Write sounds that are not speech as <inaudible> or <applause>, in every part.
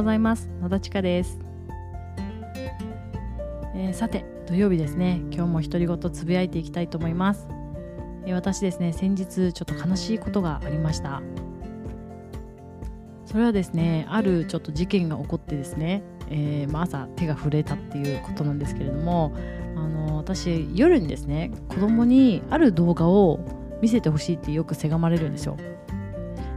ございます。野田千佳です、えー、さて土曜日ですね。今日も独り言つぶやいていきたいと思います、えー、私ですね先日ちょっと悲しいことがありました。それはですねあるちょっと事件が起こってですね、えー、まあ、朝手が震えたっていうことなんですけれどもあの私夜にですね子供にある動画を見せてほしいってよくせがまれるんですよ。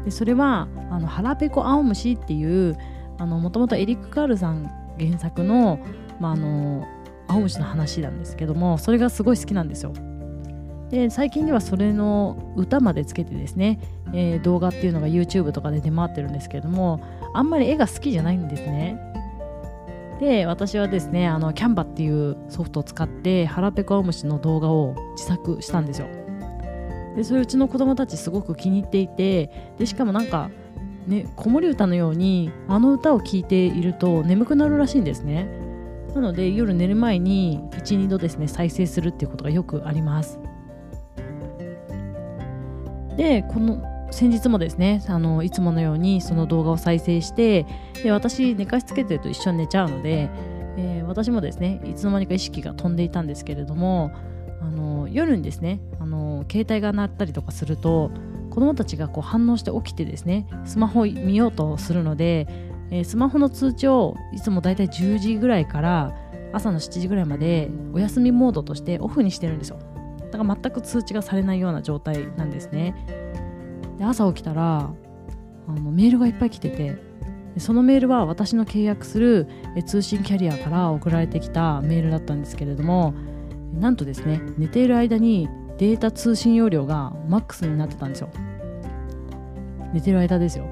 でそれはあの腹ペコ青虫っていうもともとエリック・カールさん原作の,、まあ、あの青虫の話なんですけどもそれがすごい好きなんですよ。で最近ではそれの歌までつけてですね、えー、動画っていうのが YouTube とかで出回ってるんですけどもあんまり絵が好きじゃないんですね。で私はですねあのキャンバっていうソフトを使って腹ペコアオムシの動画を自作したんですよ。でそれうちの子供たちすごく気に入っていてでしかもなんかね子守歌のようにあの歌を聴いていると眠くなるらしいんですね。なので夜寝る前に12度ですね再生するっていうことがよくあります。でこの先日もですねあのいつものようにその動画を再生してで私寝かしつけてると一緒に寝ちゃうので、えー、私もですねいつの間にか意識が飛んでいたんですけれどもあの夜にですねあの携帯が鳴ったりとかすると子どもたちがこう反応して起きてですねスマホを見ようとするので、えー、スマホの通知をいつもだいたい10時ぐらいから朝の7時ぐらいまでお休みモードとしてオフにしてるんですよ。だから全く通知がされないような状態なんですねで朝起きたらあのメールがいっぱい来ててそのメールは私の契約する通信キャリアから送られてきたメールだったんですけれどもなんとですね寝ている間にデータ通信容量がマックスになってたんですよ。寝てる間ですよ。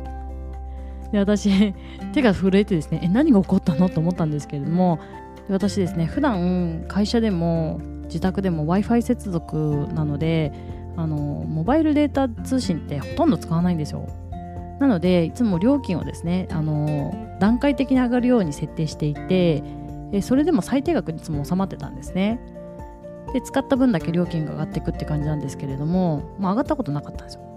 で私 <laughs> 手が震えてですねえ何が起こったのと思ったんですけれども私ですね普段会社でも自宅でも w i f i 接続なのであのモバイルデータ通信ってほとんど使わないんですよ。なのでいつも料金をですねあの段階的に上がるように設定していてそれでも最低額にいつも収まってたんですね。で使った分だけ料金が上がっていくって感じなんですけれども、まあ、上がったことなかったんですよ。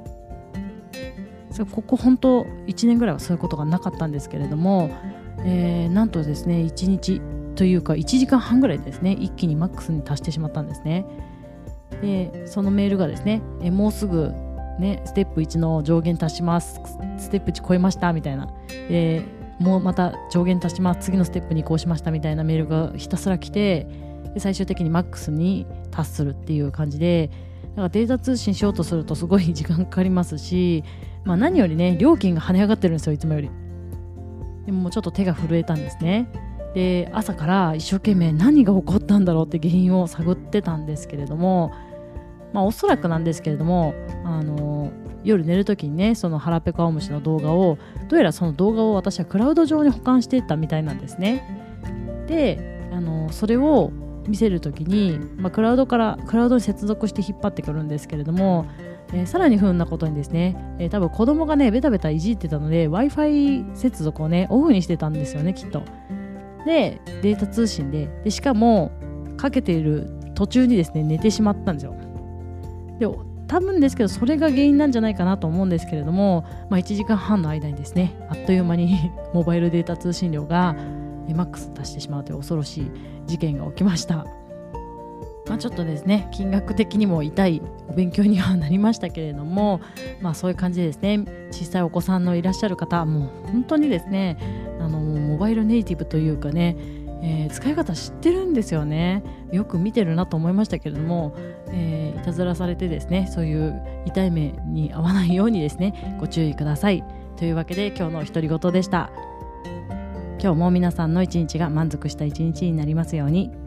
そここ本当1年ぐらいはそういうことがなかったんですけれども、えー、なんとですね1日というか1時間半ぐらいですね一気にマックスに達してしまったんですね。でそのメールがですねえもうすぐねステップ1の上限達しますステップ1超えましたみたいな。でもうまた上限達します次のステップに移行しましたみたいなメールがひたすら来てで最終的にマックスに達するっていう感じでだからデータ通信しようとするとすごい時間かかりますし、まあ、何よりね料金が跳ね上がってるんですよいつもより。でももうちょっと手が震えたんですね。で朝から一生懸命何が起こったんだろうって原因を探ってたんですけれども、まあ、おそらくなんですけれどもあの夜寝る時にねその腹ペコアオムシの動画をどうやらその動画を私はクラウド上に保管していったみたいなんですね。であのそれを見せる時に、まあ、クラウドからクラウドに接続して引っ張ってくるんですけれどもえー、さらに不運なことにですね、えー、多分子供がねベタベタいじってたので w i f i 接続をねオフにしてたんですよねきっと。でデータ通信で。でしかもかけている途中にですね寝てしまったんですよ。で多分ですけどそれが原因なんじゃないかなと思うんですけれども、まあ、1時間半の間にですねあっという間に <laughs> モバイルデータ通信量がマックスに達してしまうという恐ろしい事件が起きました。まあ、ちょっとですね金額的にも痛いお勉強にはなりましたけれども、まあ、そういう感じでですね小さいお子さんのいらっしゃる方もう本当にですねあのモバイルネイティブというかね、えー、使い方知ってるんですよね。よく見てるなと思いましたけれども、えー、いたずらされてですねそういう痛い目に遭わないようにですねご注意ください。というわけで今日の独り言でした。今日も皆さんの一日が満足した一日になりますように。